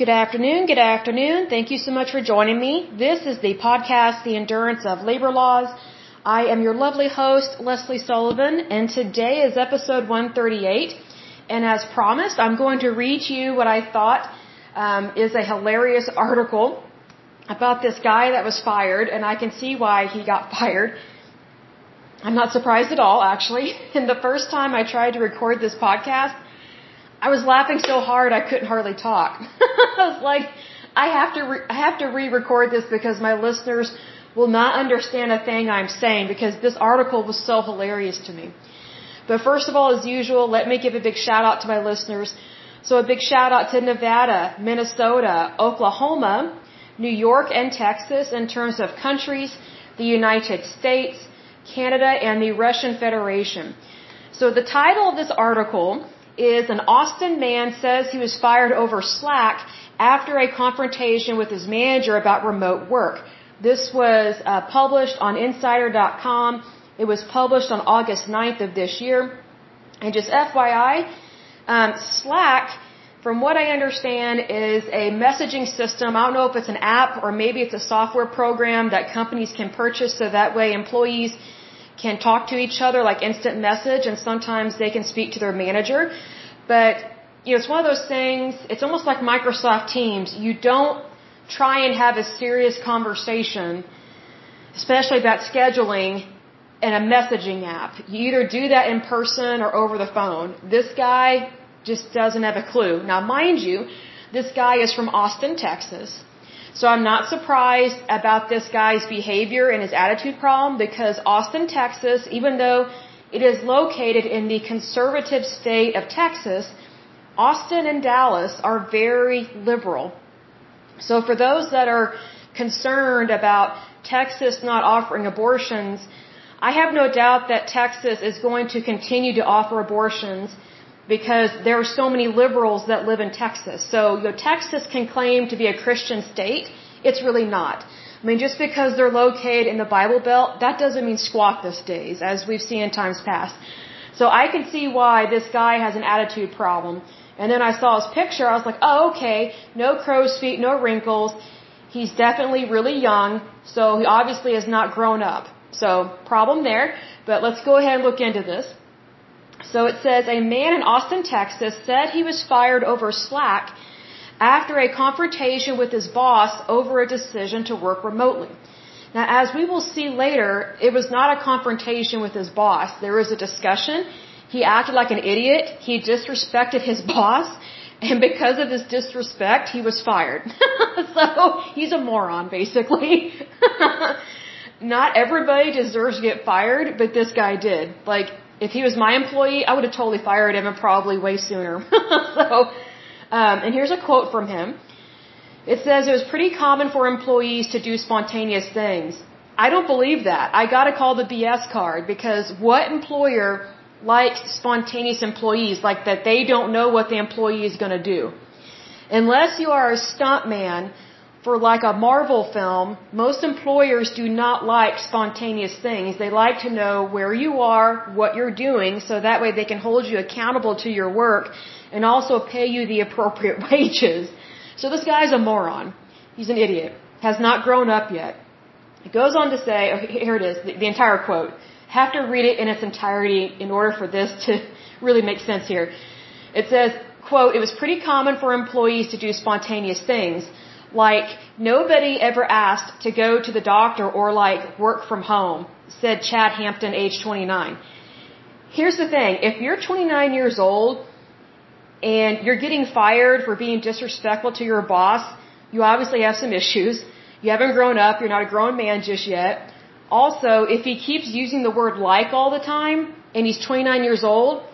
Good afternoon. Good afternoon. Thank you so much for joining me. This is the podcast, The Endurance of Labor Laws. I am your lovely host, Lesley Sullivan, and today is episode 138. And as promised, I'm going to read you what I thought um, is a hilarious article about this guy that was fired, and I can see why he got fired. I'm not surprised at all, actually. And the first time I tried to record this podcast, I was laughing so hard I couldn't hardly talk. I was like, I have to re- I have to re-record this because my listeners will not understand a thing I'm saying because this article was so hilarious to me. But first of all, as usual, let me give a big shout out to my listeners. So a big shout out to Nevada, Minnesota, Oklahoma, New York, and Texas in terms of countries, the United States, Canada, and the Russian Federation. So the title of this article is an Austin man says he was fired over Slack after a confrontation with his manager about remote work. This was uh, published on Insider.com. It was published on August 9th of this year. And just FYI, um, Slack, from what I understand, is a messaging system. I don't know if it's an app or maybe it's a software program that companies can purchase so that way employees can talk to each other like instant message and sometimes they can speak to their manager. But, you know, it's one of those things, it's almost like Microsoft Teams. You don't try and have a serious conversation, especially about scheduling in a messaging app. You either do that in person or over the phone. This guy just doesn't have a clue. Now, mind you, this guy is from Austin, Texas. So I'm not surprised about this guy's behavior and his attitude problem because Austin, Texas, even though it is located in the conservative state of Texas, Austin and Dallas are very liberal. So for those that are concerned about Texas not offering abortions, I have no doubt that Texas is going to continue to offer abortions because there are so many liberals that live in Texas. So, you know, Texas can claim to be a Christian state. It's really not. I mean, just because they're located in the Bible Belt, that doesn't mean squat these days, as we've seen in times past. So I can see why this guy has an attitude problem. And then I saw his picture, I was like, oh, okay, no crow's feet, no wrinkles. He's definitely really young, so he obviously has not grown up. So, problem there. But let's go ahead and look into this. So it says a man in Austin, Texas said he was fired over Slack after a confrontation with his boss over a decision to work remotely. Now, as we will see later, it was not a confrontation with his boss. There was a discussion. He acted like an idiot. He disrespected his boss. And because of his disrespect, he was fired. so he's a moron, basically. not everybody deserves to get fired, but this guy did. Like, if he was my employee, I would have totally fired him and probably way sooner. so, um, and here's a quote from him. It says it was pretty common for employees to do spontaneous things. I don't believe that. I gotta call the BS card because what employer likes spontaneous employees like that they don't know what the employee is gonna do? Unless you are a stunt man for like a Marvel film, most employers do not like spontaneous things. They like to know where you are, what you're doing, so that way they can hold you accountable to your work and also pay you the appropriate wages. So this guy's a moron. He's an idiot. Has not grown up yet. It goes on to say, oh, here it is, the, the entire quote. Have to read it in its entirety in order for this to really make sense here. It says, quote, it was pretty common for employees to do spontaneous things like, nobody ever asked to go to the doctor or like work from home, said Chad Hampton, age 29. Here's the thing. If you're 29 years old and you're getting fired for being disrespectful to your boss, you obviously have some issues. You haven't grown up. You're not a grown man just yet. Also, if he keeps using the word like all the time and he's 29 years old,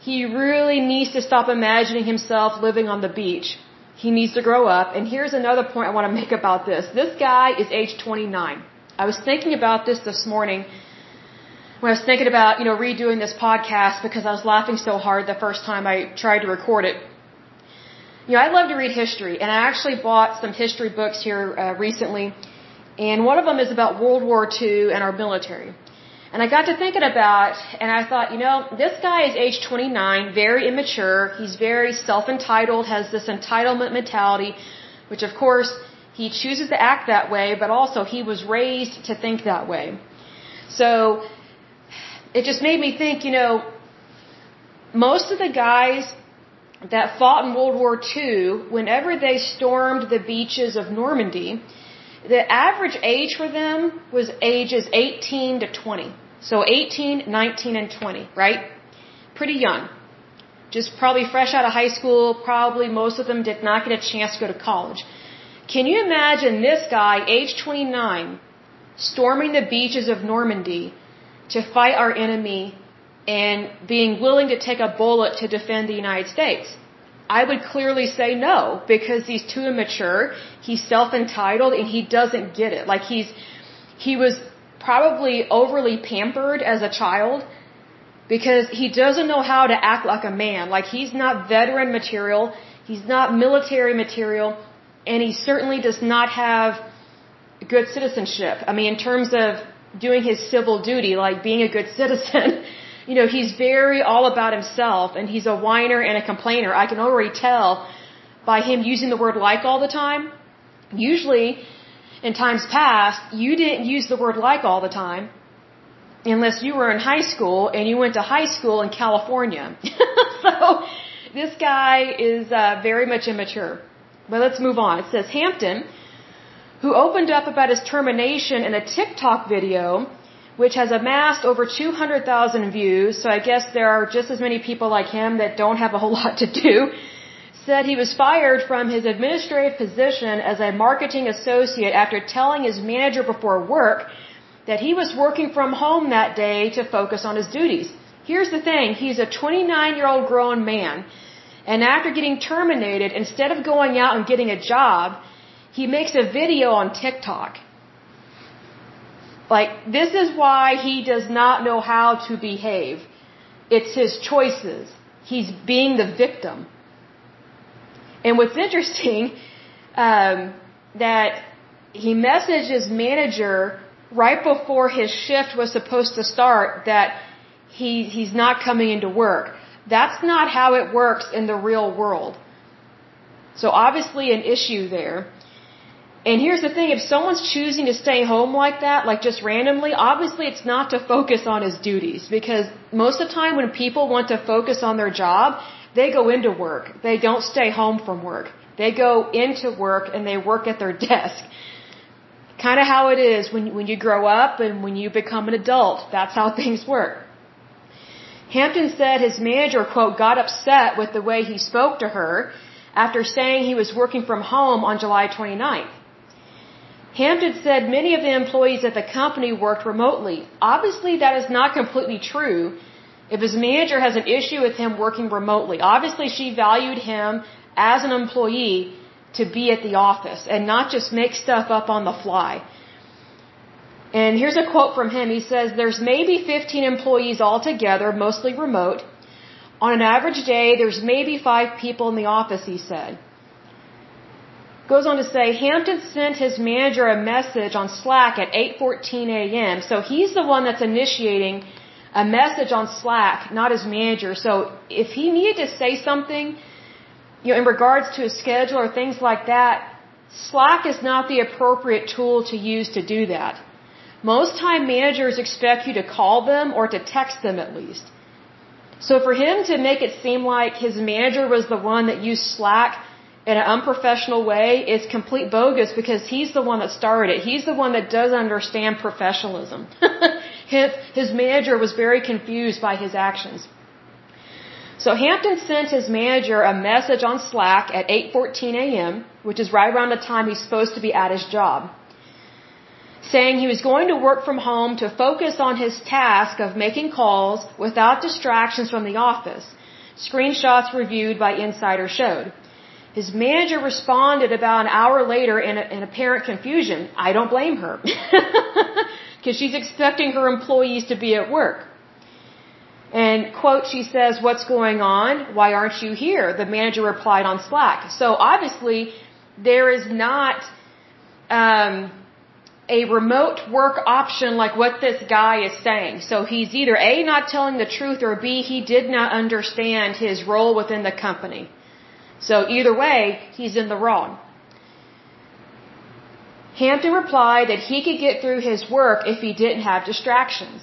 he really needs to stop imagining himself living on the beach. He needs to grow up. And here's another point I want to make about this. This guy is age 29. I was thinking about this this morning when I was thinking about, you know, redoing this podcast because I was laughing so hard the first time I tried to record it. You know, I love to read history, and I actually bought some history books here uh, recently, and one of them is about World War II and our military. And I got to thinking about, and I thought, you know, this guy is age 29, very immature. He's very self-entitled, has this entitlement mentality, which of course he chooses to act that way, but also he was raised to think that way. So it just made me think, you know, most of the guys that fought in World War II, whenever they stormed the beaches of Normandy, the average age for them was ages 18 to 20. So 18, 19, and 20, right? Pretty young. Just probably fresh out of high school, probably most of them did not get a chance to go to college. Can you imagine this guy, age 29, storming the beaches of Normandy to fight our enemy and being willing to take a bullet to defend the United States? I would clearly say no because he's too immature, he's self-entitled and he doesn't get it. Like he's he was probably overly pampered as a child because he doesn't know how to act like a man. Like he's not veteran material, he's not military material, and he certainly does not have good citizenship. I mean in terms of doing his civil duty, like being a good citizen. you know, he's very all about himself and he's a whiner and a complainer. I can already tell by him using the word like all the time. Usually, in times past, you didn't use the word like all the time unless you were in high school and you went to high school in California. so, this guy is uh, very much immature. But let's move on. It says Hampton, who opened up about his termination in a TikTok video which has amassed over 200,000 views, so I guess there are just as many people like him that don't have a whole lot to do, said he was fired from his administrative position as a marketing associate after telling his manager before work that he was working from home that day to focus on his duties. Here's the thing, he's a 29 year old grown man, and after getting terminated, instead of going out and getting a job, he makes a video on TikTok like, this is why he does not know how to behave. It's his choices. He's being the victim. And what's interesting, um, that he messaged his manager right before his shift was supposed to start that he, he's not coming into work. That's not how it works in the real world. So obviously an issue there. And here's the thing, if someone's choosing to stay home like that, like just randomly, obviously it's not to focus on his duties because most of the time when people want to focus on their job, they go into work. They don't stay home from work. They go into work and they work at their desk. Kind of how it is when, when you grow up and when you become an adult. That's how things work. Hampton said his manager, quote, got upset with the way he spoke to her after saying he was working from home on July 29th. Hampton said many of the employees at the company worked remotely. Obviously, that is not completely true. If his manager has an issue with him working remotely, obviously she valued him as an employee to be at the office and not just make stuff up on the fly. And here's a quote from him. He says, There's maybe 15 employees altogether, mostly remote. On an average day, there's maybe five people in the office, he said. Goes on to say Hampton sent his manager a message on Slack at 8:14 a.m. So he's the one that's initiating a message on Slack, not his manager. So if he needed to say something, you know, in regards to his schedule or things like that, Slack is not the appropriate tool to use to do that. Most time managers expect you to call them or to text them at least. So for him to make it seem like his manager was the one that used Slack in an unprofessional way is complete bogus because he's the one that started it. He's the one that does understand professionalism. his, his manager was very confused by his actions. So Hampton sent his manager a message on Slack at 8:14 a.m., which is right around the time he's supposed to be at his job, saying he was going to work from home to focus on his task of making calls without distractions from the office. Screenshots reviewed by Insider showed. His manager responded about an hour later in, a, in apparent confusion. I don't blame her. Because she's expecting her employees to be at work. And quote, she says, what's going on? Why aren't you here? The manager replied on Slack. So obviously, there is not, um, a remote work option like what this guy is saying. So he's either A, not telling the truth, or B, he did not understand his role within the company. So either way, he's in the wrong. Hampton replied that he could get through his work if he didn't have distractions.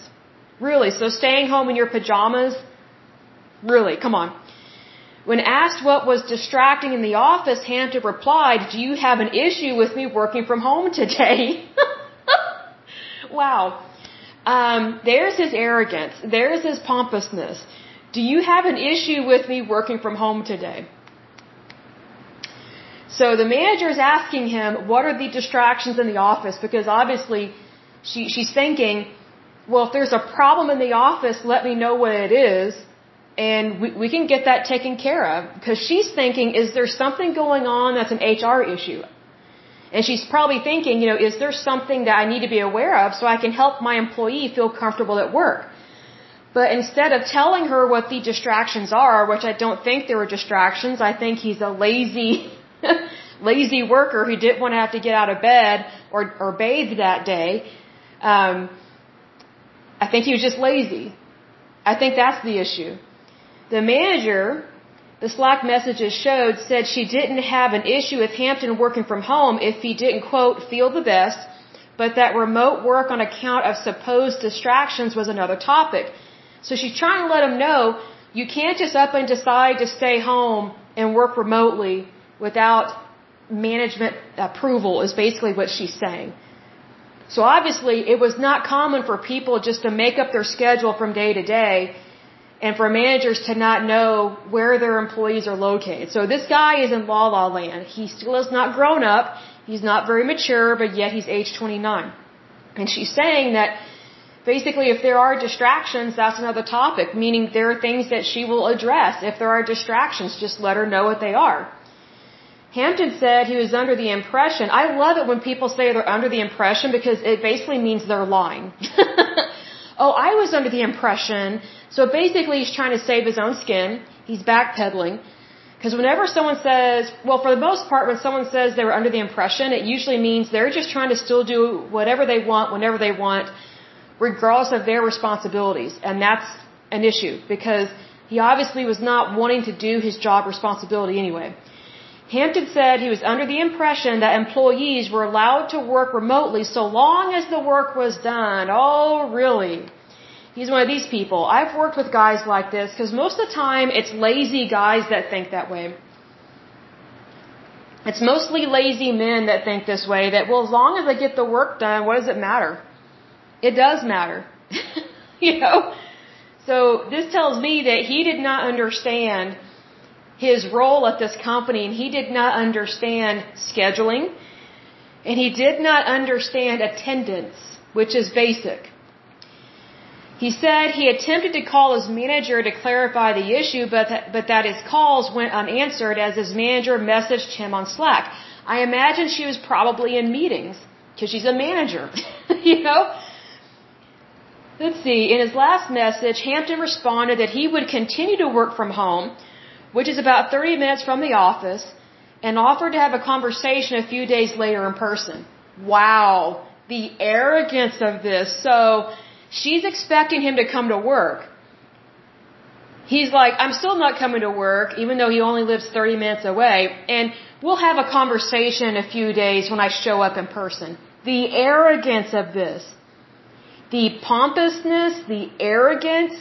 Really? So staying home in your pajamas? Really? Come on. When asked what was distracting in the office, Hampton replied, Do you have an issue with me working from home today? wow. Um, there's his arrogance. There's his pompousness. Do you have an issue with me working from home today? So the manager is asking him, what are the distractions in the office? Because obviously she, she's thinking, well, if there's a problem in the office, let me know what it is and we, we can get that taken care of because she's thinking, is there something going on that's an HR issue? And she's probably thinking, you know, is there something that I need to be aware of so I can help my employee feel comfortable at work? But instead of telling her what the distractions are, which I don't think there were distractions, I think he's a lazy, lazy worker who didn't want to have to get out of bed or, or bathe that day. Um, I think he was just lazy. I think that's the issue. The manager, the Slack messages showed, said she didn't have an issue with Hampton working from home if he didn't, quote, feel the best, but that remote work on account of supposed distractions was another topic. So she's trying to let him know you can't just up and decide to stay home and work remotely without management approval is basically what she's saying. So obviously it was not common for people just to make up their schedule from day to day and for managers to not know where their employees are located. So this guy is in la la land. He still is not grown up. He's not very mature, but yet he's age 29. And she's saying that basically if there are distractions, that's another topic, meaning there are things that she will address. If there are distractions, just let her know what they are. Hampton said he was under the impression, I love it when people say they're under the impression because it basically means they're lying. oh, I was under the impression. So basically, he's trying to save his own skin. He's backpedaling. Because whenever someone says, well, for the most part, when someone says they were under the impression, it usually means they're just trying to still do whatever they want, whenever they want, regardless of their responsibilities. And that's an issue because he obviously was not wanting to do his job responsibility anyway. Hampton said he was under the impression that employees were allowed to work remotely so long as the work was done. Oh, really? He's one of these people. I've worked with guys like this because most of the time it's lazy guys that think that way. It's mostly lazy men that think this way that, well, as long as I get the work done, what does it matter? It does matter. you know? So this tells me that he did not understand his role at this company and he did not understand scheduling and he did not understand attendance, which is basic. He said he attempted to call his manager to clarify the issue, but that, but that his calls went unanswered as his manager messaged him on Slack. I imagine she was probably in meetings because she's a manager, you know. Let's see. In his last message, Hampton responded that he would continue to work from home, which is about 30 minutes from the office, and offered to have a conversation a few days later in person. Wow, the arrogance of this. So She's expecting him to come to work. He's like, I'm still not coming to work, even though he only lives 30 minutes away, and we'll have a conversation in a few days when I show up in person. The arrogance of this. The pompousness, the arrogance.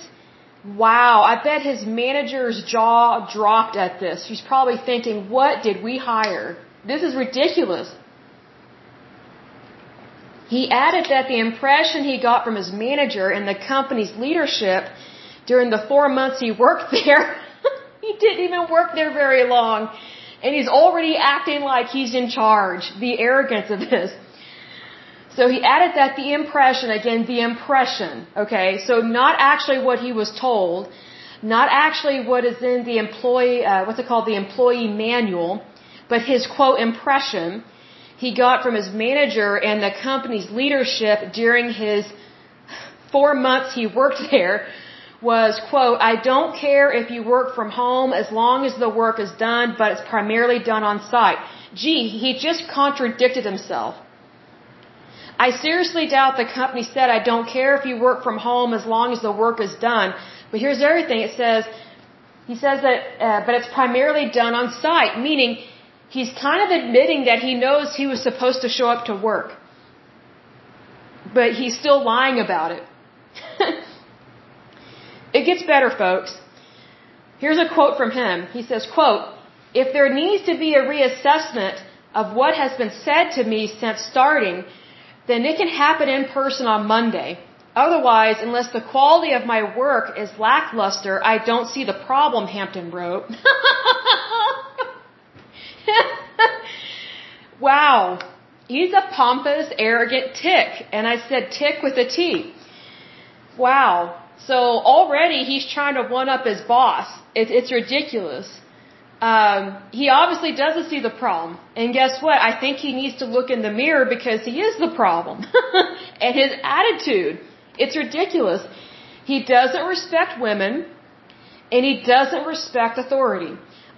Wow, I bet his manager's jaw dropped at this. She's probably thinking, what did we hire? This is ridiculous. He added that the impression he got from his manager and the company's leadership during the four months he worked there, he didn't even work there very long, and he's already acting like he's in charge. The arrogance of this. So he added that the impression, again, the impression, okay, so not actually what he was told, not actually what is in the employee, uh, what's it called, the employee manual, but his quote impression he got from his manager and the company's leadership during his four months he worked there was, quote, I don't care if you work from home as long as the work is done, but it's primarily done on site. Gee, he just contradicted himself. I seriously doubt the company said, I don't care if you work from home as long as the work is done. But here's everything. It says, he says that, uh, but it's primarily done on site, meaning he's kind of admitting that he knows he was supposed to show up to work. But he's still lying about it. it gets better, folks. Here's a quote from him. He says, quote, if there needs to be a reassessment of what has been said to me since starting, then it can happen in person on Monday. Otherwise, unless the quality of my work is lackluster, I don't see the problem, Hampton wrote. wow. He's a pompous, arrogant tick. And I said tick with a T. Wow. So already he's trying to one up his boss. It, it's ridiculous um, he obviously doesn't see the problem. And guess what? I think he needs to look in the mirror because he is the problem. and his attitude, it's ridiculous. He doesn't respect women and he doesn't respect authority.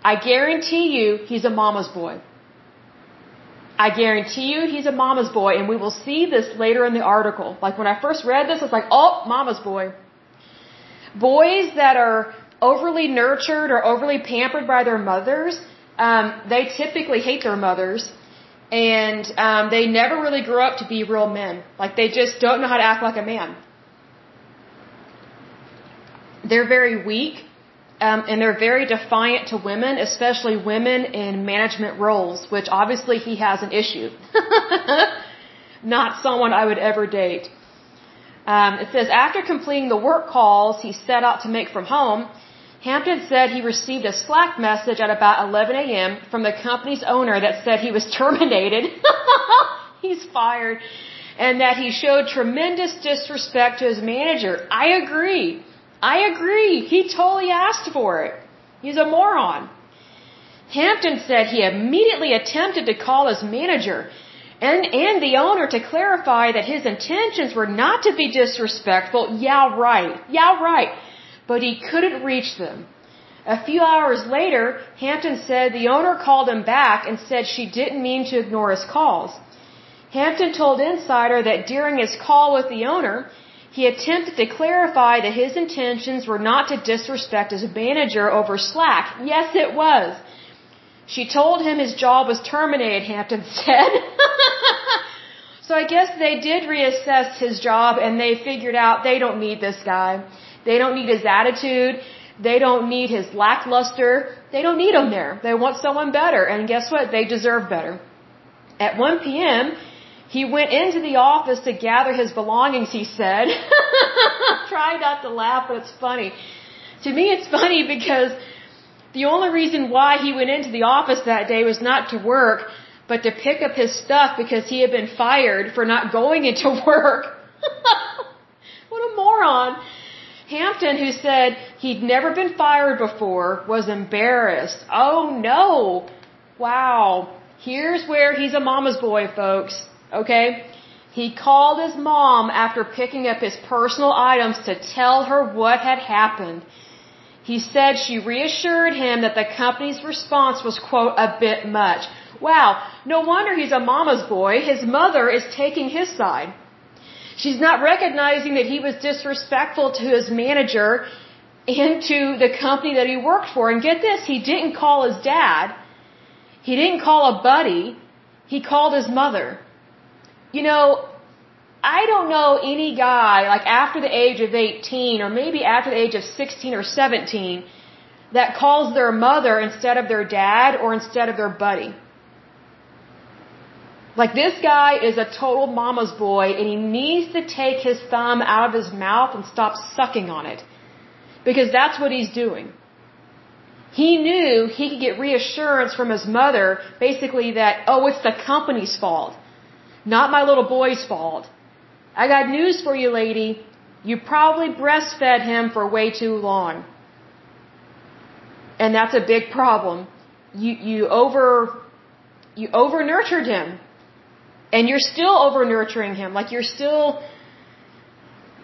I guarantee you he's a mama's boy. I guarantee you he's a mama's boy and we will see this later in the article. Like when I first read this, it's like, oh, mama's boy. Boys that are overly nurtured or overly pampered by their mothers, um, they typically hate their mothers, and um, they never really grow up to be real men. Like they just don't know how to act like a man. They're very weak, um, and they're very defiant to women, especially women in management roles, which obviously he has an issue. Not someone I would ever date. Um, it says after completing the work calls he set out to make from home, Hampton said he received a Slack message at about 11 a.m. from the company's owner that said he was terminated. He's fired. And that he showed tremendous disrespect to his manager. I agree. I agree. He totally asked for it. He's a moron. Hampton said he immediately attempted to call his manager and, and the owner to clarify that his intentions were not to be disrespectful. Yeah, right. Yeah, right but he couldn't reach them. A few hours later, Hampton said the owner called him back and said she didn't mean to ignore his calls. Hampton told Insider that during his call with the owner, he attempted to clarify that his intentions were not to disrespect his manager over Slack. Yes, it was. She told him his job was terminated, Hampton said. so I guess they did reassess his job and they figured out they don't need this guy. They don't need his attitude. They don't need his lackluster. They don't need him there. They want someone better. And guess what? They deserve better. At 1 p.m., he went into the office to gather his belongings, he said. Try not to laugh, but it's funny. To me, it's funny because the only reason why he went into the office that day was not to work, but to pick up his stuff because he had been fired for not going into work. what a moron. Hampton, who said he'd never been fired before, was embarrassed. Oh no! Wow. Here's where he's a mama's boy, folks. Okay? He called his mom after picking up his personal items to tell her what had happened. He said she reassured him that the company's response was, quote, a bit much. Wow, no wonder he's a mama's boy. His mother is taking his side. She's not recognizing that he was disrespectful to his manager and to the company that he worked for. And get this, he didn't call his dad. He didn't call a buddy. He called his mother. You know, I don't know any guy, like after the age of 18 or maybe after the age of 16 or 17, that calls their mother instead of their dad or instead of their buddy. Like this guy is a total mama's boy and he needs to take his thumb out of his mouth and stop sucking on it. Because that's what he's doing. He knew he could get reassurance from his mother basically that, oh, it's the company's fault. Not my little boy's fault. I got news for you, lady. You probably breastfed him for way too long. And that's a big problem. You, you over, you over nurtured him and you're still over nurturing him. Like you're still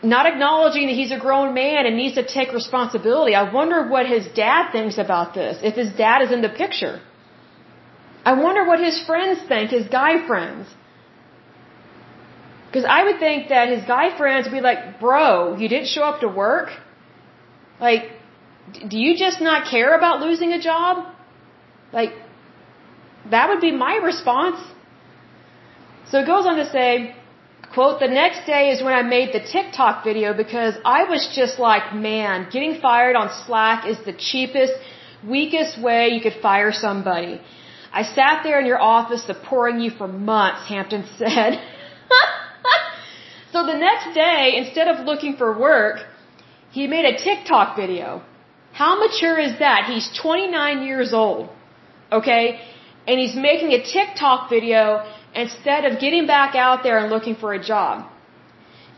not acknowledging that he's a grown man and needs to take responsibility. I wonder what his dad thinks about this, if his dad is in the picture. I wonder what his friends think, his guy friends. Because I would think that his guy friends would be like, bro, you didn't show up to work? Like, do you just not care about losing a job? Like, that would be my response. So it goes on to say, quote, the next day is when I made the TikTok video because I was just like, man, getting fired on Slack is the cheapest, weakest way you could fire somebody. I sat there in your office supporting you for months, Hampton said. so the next day, instead of looking for work, he made a TikTok video. How mature is that? He's 29 years old. Okay? And he's making a TikTok video instead of getting back out there and looking for a job.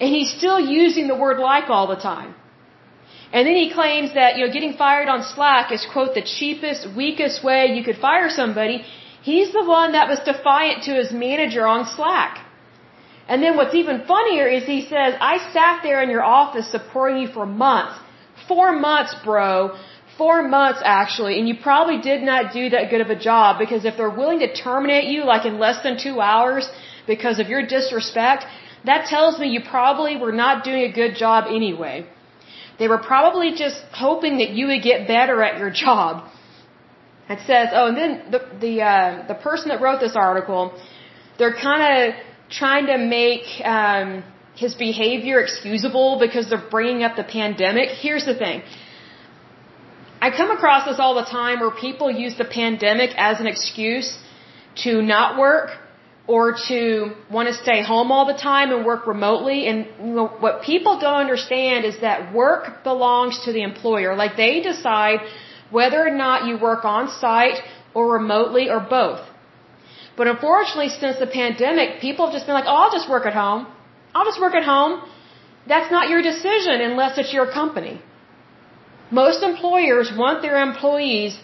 And he's still using the word like all the time. And then he claims that, you know, getting fired on Slack is, quote, the cheapest, weakest way you could fire somebody. He's the one that was defiant to his manager on Slack. And then what's even funnier is he says, I sat there in your office supporting you for months. Four months, bro. Four months, actually. And you probably did not do that good of a job because if they're willing to terminate you like in less than two hours because of your disrespect, that tells me you probably were not doing a good job anyway. They were probably just hoping that you would get better at your job. It says, oh, and then the the uh, the person that wrote this article, they're kind of trying to make um, his behavior excusable because they're bringing up the pandemic. Here's the thing. I come across this all the time where people use the pandemic as an excuse to not work or to want to stay home all the time and work remotely. And what people don't understand is that work belongs to the employer. Like they decide whether or not you work on site or remotely or both. But unfortunately, since the pandemic, people have just been like, oh, I'll just work at home. I'll just work at home. That's not your decision unless it's your company. Most employers want their employees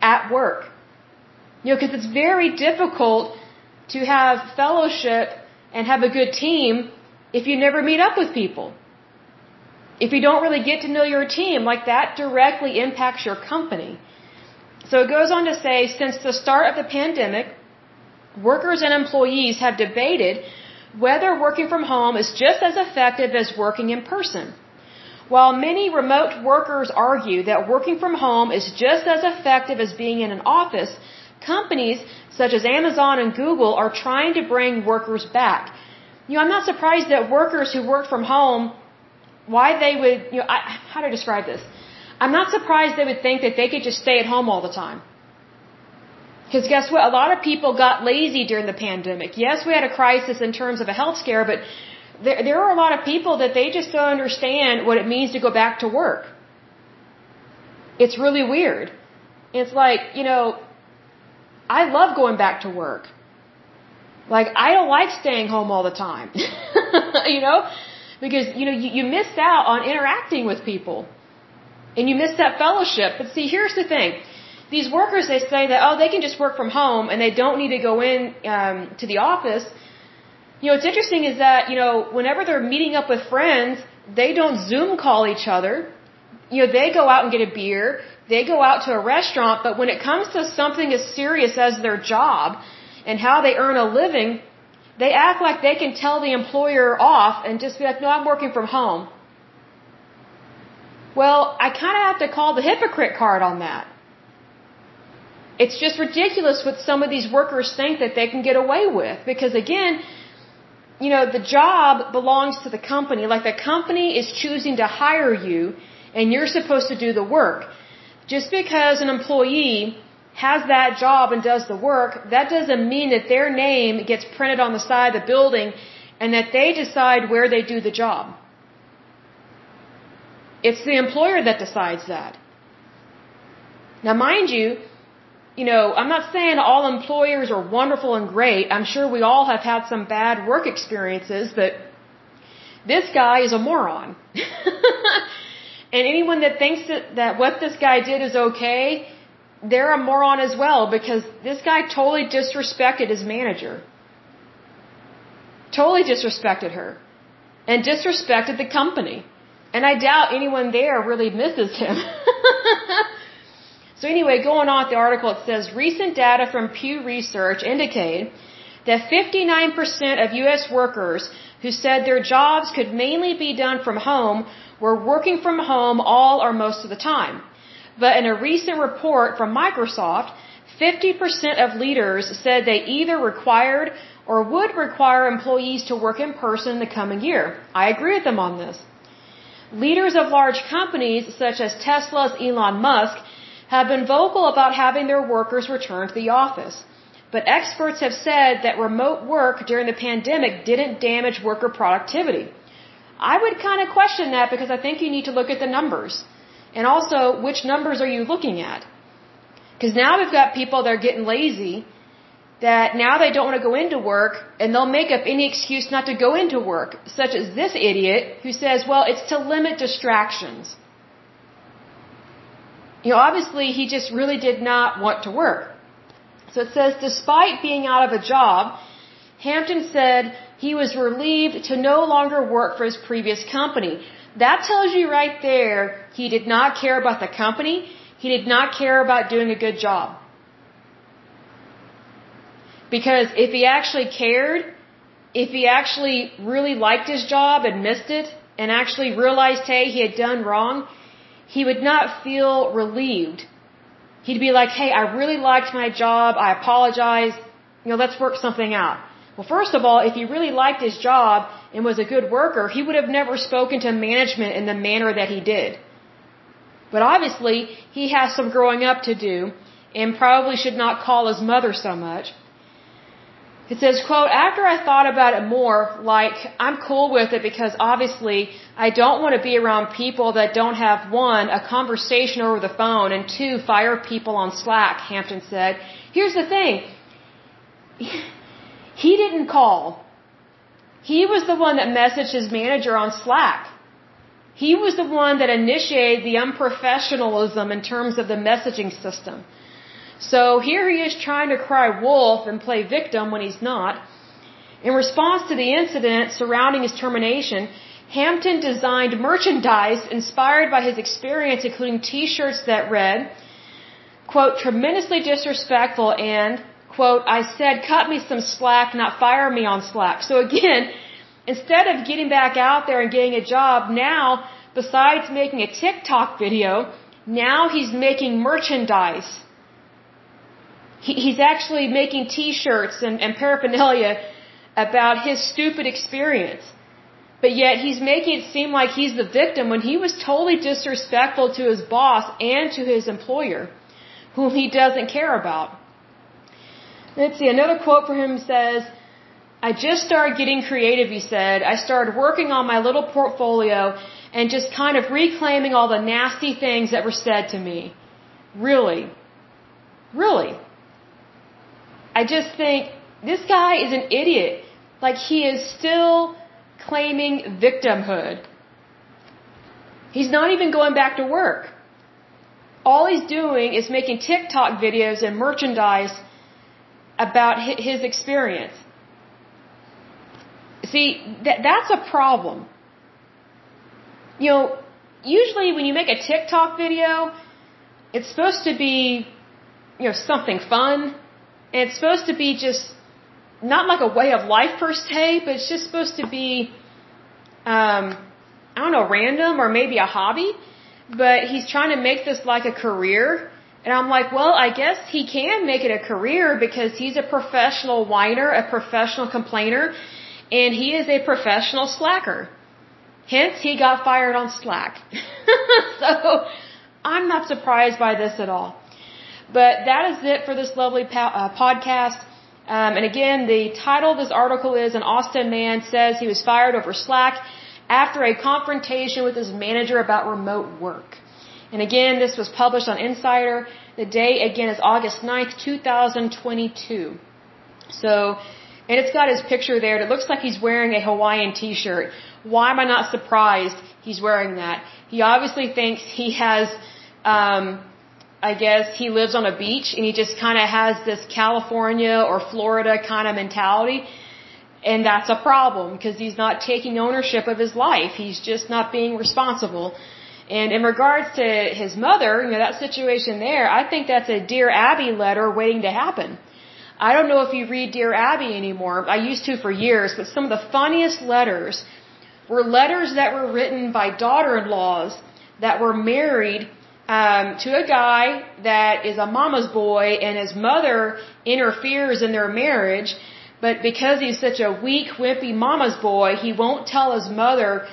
at work. You know, because it's very difficult to have fellowship and have a good team if you never meet up with people. If you don't really get to know your team, like that directly impacts your company. So it goes on to say, since the start of the pandemic, workers and employees have debated whether working from home is just as effective as working in person. While many remote workers argue that working from home is just as effective as being in an office, companies such as Amazon and Google are trying to bring workers back. You know, I'm not surprised that workers who work from home, why they would, you know, I, how I describe this? I'm not surprised they would think that they could just stay at home all the time. Because guess what? A lot of people got lazy during the pandemic. Yes, we had a crisis in terms of a health scare, but there, there are a lot of people that they just don't understand what it means to go back to work. It's really weird. It's like, you know, I love going back to work. Like, I don't like staying home all the time. you know? Because, you know, you, you miss out on interacting with people. And you miss that fellowship. But see, here's the thing. These workers, they say that, oh, they can just work from home and they don't need to go in um, to the office. You know, what's interesting is that, you know, whenever they're meeting up with friends, they don't Zoom call each other. You know, they go out and get a beer. They go out to a restaurant, but when it comes to something as serious as their job and how they earn a living, they act like they can tell the employer off and just be like, no, I'm working from home. Well, I kind of have to call the hypocrite card on that. It's just ridiculous what some of these workers think that they can get away with. Because again, you know, the job belongs to the company. Like the company is choosing to hire you and you're supposed to do the work. Just because an employee has that job and does the work, that doesn't mean that their name gets printed on the side of the building and that they decide where they do the job. It's the employer that decides that. Now, mind you, you know, I'm not saying all employers are wonderful and great. I'm sure we all have had some bad work experiences, but this guy is a moron. And anyone that thinks that, that what this guy did is okay, they're a moron as well because this guy totally disrespected his manager. Totally disrespected her. And disrespected the company. And I doubt anyone there really misses him. so anyway, going on with the article, it says recent data from Pew Research indicate that 59% of U.S. workers who said their jobs could mainly be done from home were working from home all or most of the time. But in a recent report from Microsoft, 50% of leaders said they either required or would require employees to work in person in the coming year. I agree with them on this. Leaders of large companies such as Tesla's Elon Musk have been vocal about having their workers return to the office. But experts have said that remote work during the pandemic didn't damage worker productivity. I would kind of question that because I think you need to look at the numbers. And also, which numbers are you looking at? Because now we've got people that are getting lazy, that now they don't want to go into work, and they'll make up any excuse not to go into work, such as this idiot who says, well, it's to limit distractions. You know, obviously he just really did not want to work. So it says, despite being out of a job, Hampton said he was relieved to no longer work for his previous company. That tells you right there, he did not care about the company. He did not care about doing a good job. Because if he actually cared, if he actually really liked his job and missed it, and actually realized, hey, he had done wrong, he would not feel relieved. He'd be like, hey, I really liked my job, I apologize, you know, let's work something out. Well, first of all, if he really liked his job and was a good worker, he would have never spoken to management in the manner that he did. But obviously, he has some growing up to do and probably should not call his mother so much. It says, quote, after I thought about it more, like, I'm cool with it because obviously I don't want to be around people that don't have one, a conversation over the phone, and two, fire people on Slack, Hampton said. Here's the thing. He didn't call. He was the one that messaged his manager on Slack. He was the one that initiated the unprofessionalism in terms of the messaging system. So here he is trying to cry wolf and play victim when he's not. In response to the incident surrounding his termination, Hampton designed merchandise inspired by his experience, including t-shirts that read, quote, tremendously disrespectful and, quote, I said, cut me some slack, not fire me on slack. So again, instead of getting back out there and getting a job, now, besides making a TikTok video, now he's making merchandise he, he's actually making T-shirts and, and paraphernalia about his stupid experience. But yet he's making it seem like he's the victim when he was totally disrespectful to his boss and to his employer, whom he doesn't care about. Let's see, another quote from him says, I just started getting creative, he said. I started working on my little portfolio and just kind of reclaiming all the nasty things that were said to me. Really? Really? I just think this guy is an idiot. Like he is still claiming victimhood. He's not even going back to work. All he's doing is making TikTok videos and merchandise about his experience. See, that, that's a problem. You know, usually when you make a TikTok video, it's supposed to be, you know, something fun, and it's supposed to be just not like a way of life per se, but it's just supposed to be, um, I don't know, random or maybe a hobby. But he's trying to make this like a career. And I'm like, well, I guess he can make it a career because he's a professional whiner, a professional complainer, and he is a professional slacker. Hence, he got fired on Slack. so, I'm not surprised by this at all. But that is it for this lovely po- uh, podcast. Um, and again, the title of this article is An Austin man says he was fired over Slack after a confrontation with his manager about remote work. And again, this was published on Insider. The date again is August 9th, 2022. So, and it's got his picture there. It looks like he's wearing a Hawaiian t-shirt. Why am I not surprised he's wearing that? He obviously thinks he has, um, I guess he lives on a beach and he just kind of has this California or Florida kind of mentality. And that's a problem because he's not taking ownership of his life. He's just not being responsible. And in regards to his mother, you know, that situation there, I think that's a Dear Abby letter waiting to happen. I don't know if you read Dear Abby anymore. I used to for years, but some of the funniest letters were letters that were written by daughter-in-laws that were married um, to a guy that is a mama's boy, and his mother interferes in their marriage. But because he's such a weak, wimpy mama's boy, he won't tell his mother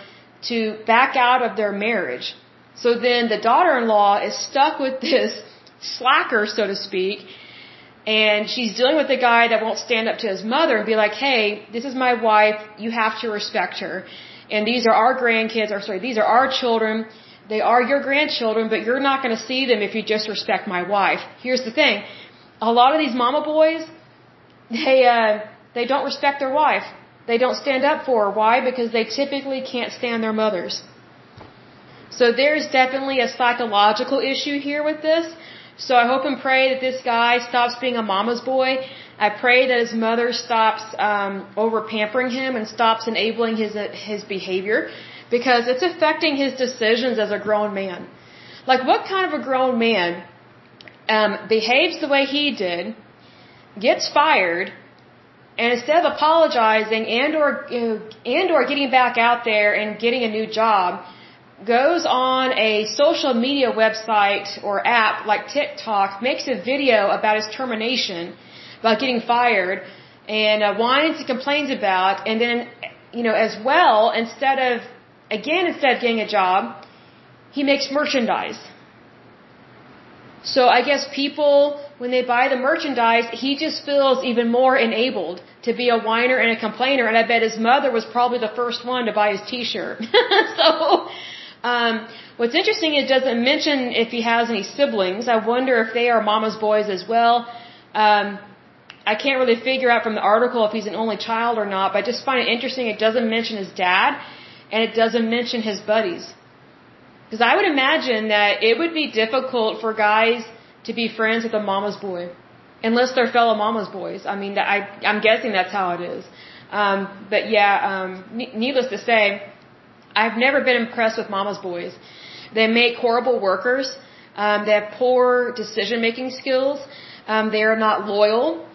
to back out of their marriage. So then the daughter-in-law is stuck with this slacker, so to speak, and she's dealing with a guy that won't stand up to his mother and be like, hey, this is my wife, you have to respect her. And these are our grandkids, or sorry, these are our children, they are your grandchildren, but you're not going to see them if you just respect my wife. Here's the thing. A lot of these mama boys, they, uh, they don't respect their wife. They don't stand up for her. Why? Because they typically can't stand their mothers. So there's definitely a psychological issue here with this. So I hope and pray that this guy stops being a mama's boy. I pray that his mother stops um, over pampering him and stops enabling his uh, his behavior, because it's affecting his decisions as a grown man. Like, what kind of a grown man um, behaves the way he did, gets fired, and instead of apologizing and or and or getting back out there and getting a new job, goes on a social media website or app like TikTok, makes a video about his termination, about getting fired, and uh, whines and complains about, and then, you know, as well, instead of, again, instead of getting a job, he makes merchandise. So I guess people, when they buy the merchandise, he just feels even more enabled to be a whiner and a complainer, and I bet his mother was probably the first one to buy his t-shirt. so, um, what's interesting, it doesn't mention if he has any siblings. I wonder if they are mama's boys as well. Um, I can't really figure out from the article if he's an only child or not, but I just find it interesting. It doesn't mention his dad, and it doesn't mention his buddies. Because I would imagine that it would be difficult for guys to be friends with a mama's boy, unless they're fellow mama's boys. I mean, I, I'm guessing that's how it is. Um, but yeah, um, needless to say, I've never been impressed with mama's boys. They make horrible workers. Um, they have poor decision making skills. Um, they are not loyal.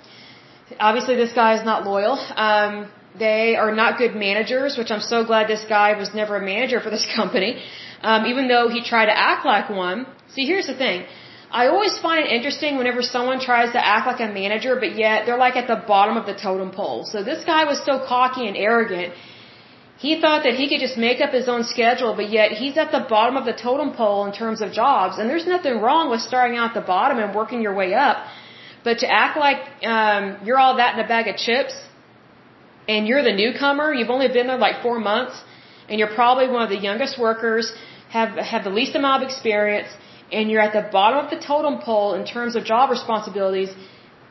Obviously, this guy is not loyal. Um, they are not good managers, which I'm so glad this guy was never a manager for this company, um, even though he tried to act like one. See, here's the thing. I always find it interesting whenever someone tries to act like a manager, but yet they're like at the bottom of the totem pole. So this guy was so cocky and arrogant he thought that he could just make up his own schedule, but yet he's at the bottom of the totem pole in terms of jobs. And there's nothing wrong with starting out at the bottom and working your way up. But to act like um, you're all that in a bag of chips and you're the newcomer, you've only been there like four months, and you're probably one of the youngest workers, have have the least amount of experience, and you're at the bottom of the totem pole in terms of job responsibilities,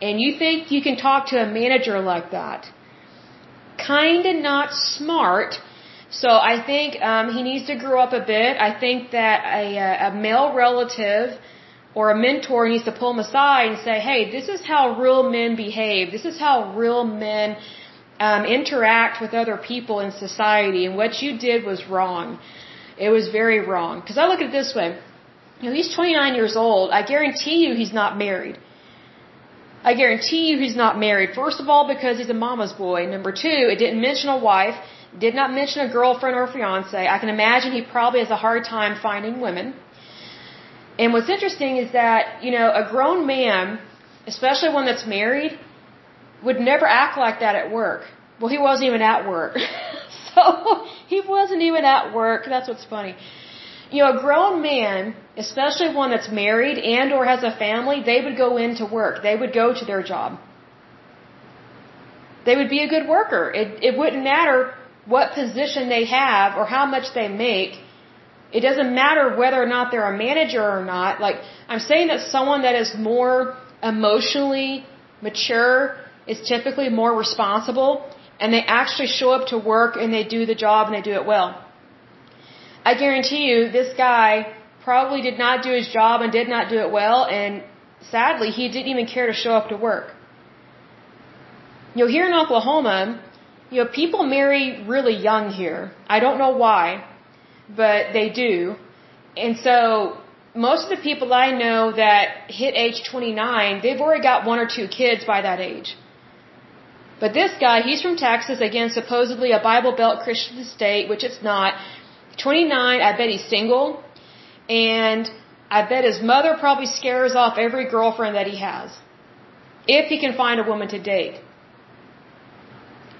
and you think you can talk to a manager like that kind of not smart. So I think um, he needs to grow up a bit. I think that a, a male relative or a mentor needs to pull him aside and say, "Hey, this is how real men behave. This is how real men um, interact with other people in society. And what you did was wrong. It was very wrong." Because I look at it this way: you know, he's 29 years old. I guarantee you, he's not married. I guarantee you he's not married. First of all, because he's a mama's boy. Number two, it didn't mention a wife, did not mention a girlfriend or a fiance. I can imagine he probably has a hard time finding women. And what's interesting is that, you know, a grown man, especially one that's married, would never act like that at work. Well, he wasn't even at work. so, he wasn't even at work. That's what's funny you know, a grown man, especially one that's married and or has a family, they would go into work. They would go to their job. They would be a good worker. It, it wouldn't matter what position they have or how much they make. It doesn't matter whether or not they're a manager or not. Like, I'm saying that someone that is more emotionally mature is typically more responsible and they actually show up to work and they do the job and they do it well. I guarantee you this guy probably did not do his job and did not do it well and sadly he didn't even care to show up to work. You know, here in Oklahoma, you know, people marry really young here. I don't know why, but they do. And so most of the people I know that hit age 29, they've already got one or two kids by that age. But this guy, he's from Texas, again, supposedly a Bible Belt Christian state, which it's not. 29, I bet he's single. And I bet his mother probably scares off every girlfriend that he has. If he can find a woman to date.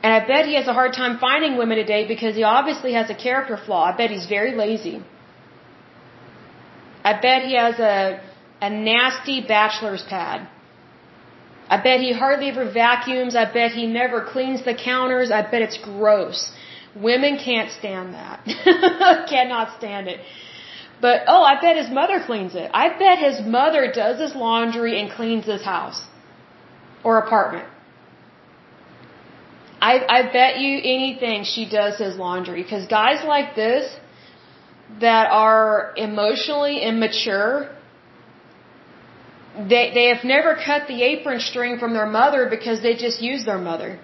And I bet he has a hard time finding women to date because he obviously has a character flaw. I bet he's very lazy. I bet he has a, a nasty bachelor's pad. I bet he hardly ever vacuums. I bet he never cleans the counters. I bet it's gross. Women can't stand that. Cannot stand it. But, oh, I bet his mother cleans it. I bet his mother does his laundry and cleans his house or apartment. I, I bet you anything she does his laundry. Because guys like this that are emotionally immature, they, they have never cut the apron string from their mother because they just use their mother.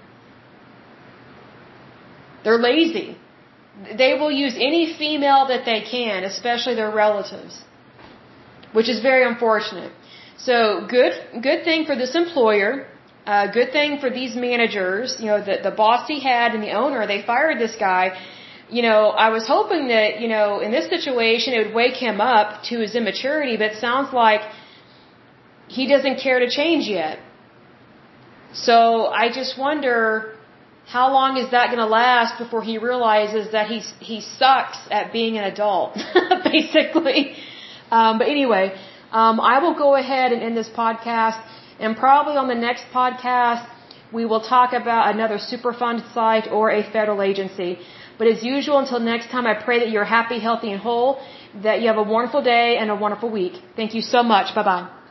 They're lazy. They will use any female that they can, especially their relatives, which is very unfortunate. So good, good thing for this employer. Uh, good thing for these managers. You know, the the boss he had and the owner, they fired this guy. You know, I was hoping that you know in this situation it would wake him up to his immaturity, but it sounds like he doesn't care to change yet. So I just wonder how long is that going to last before he realizes that he's he sucks at being an adult, basically. Um, but anyway, um, I will go ahead and end this podcast, and probably on the next podcast we will talk about another Superfund site or a federal agency. But as usual, until next time, I pray that you're happy, healthy, and whole. That you have a wonderful day and a wonderful week. Thank you so much. Bye bye.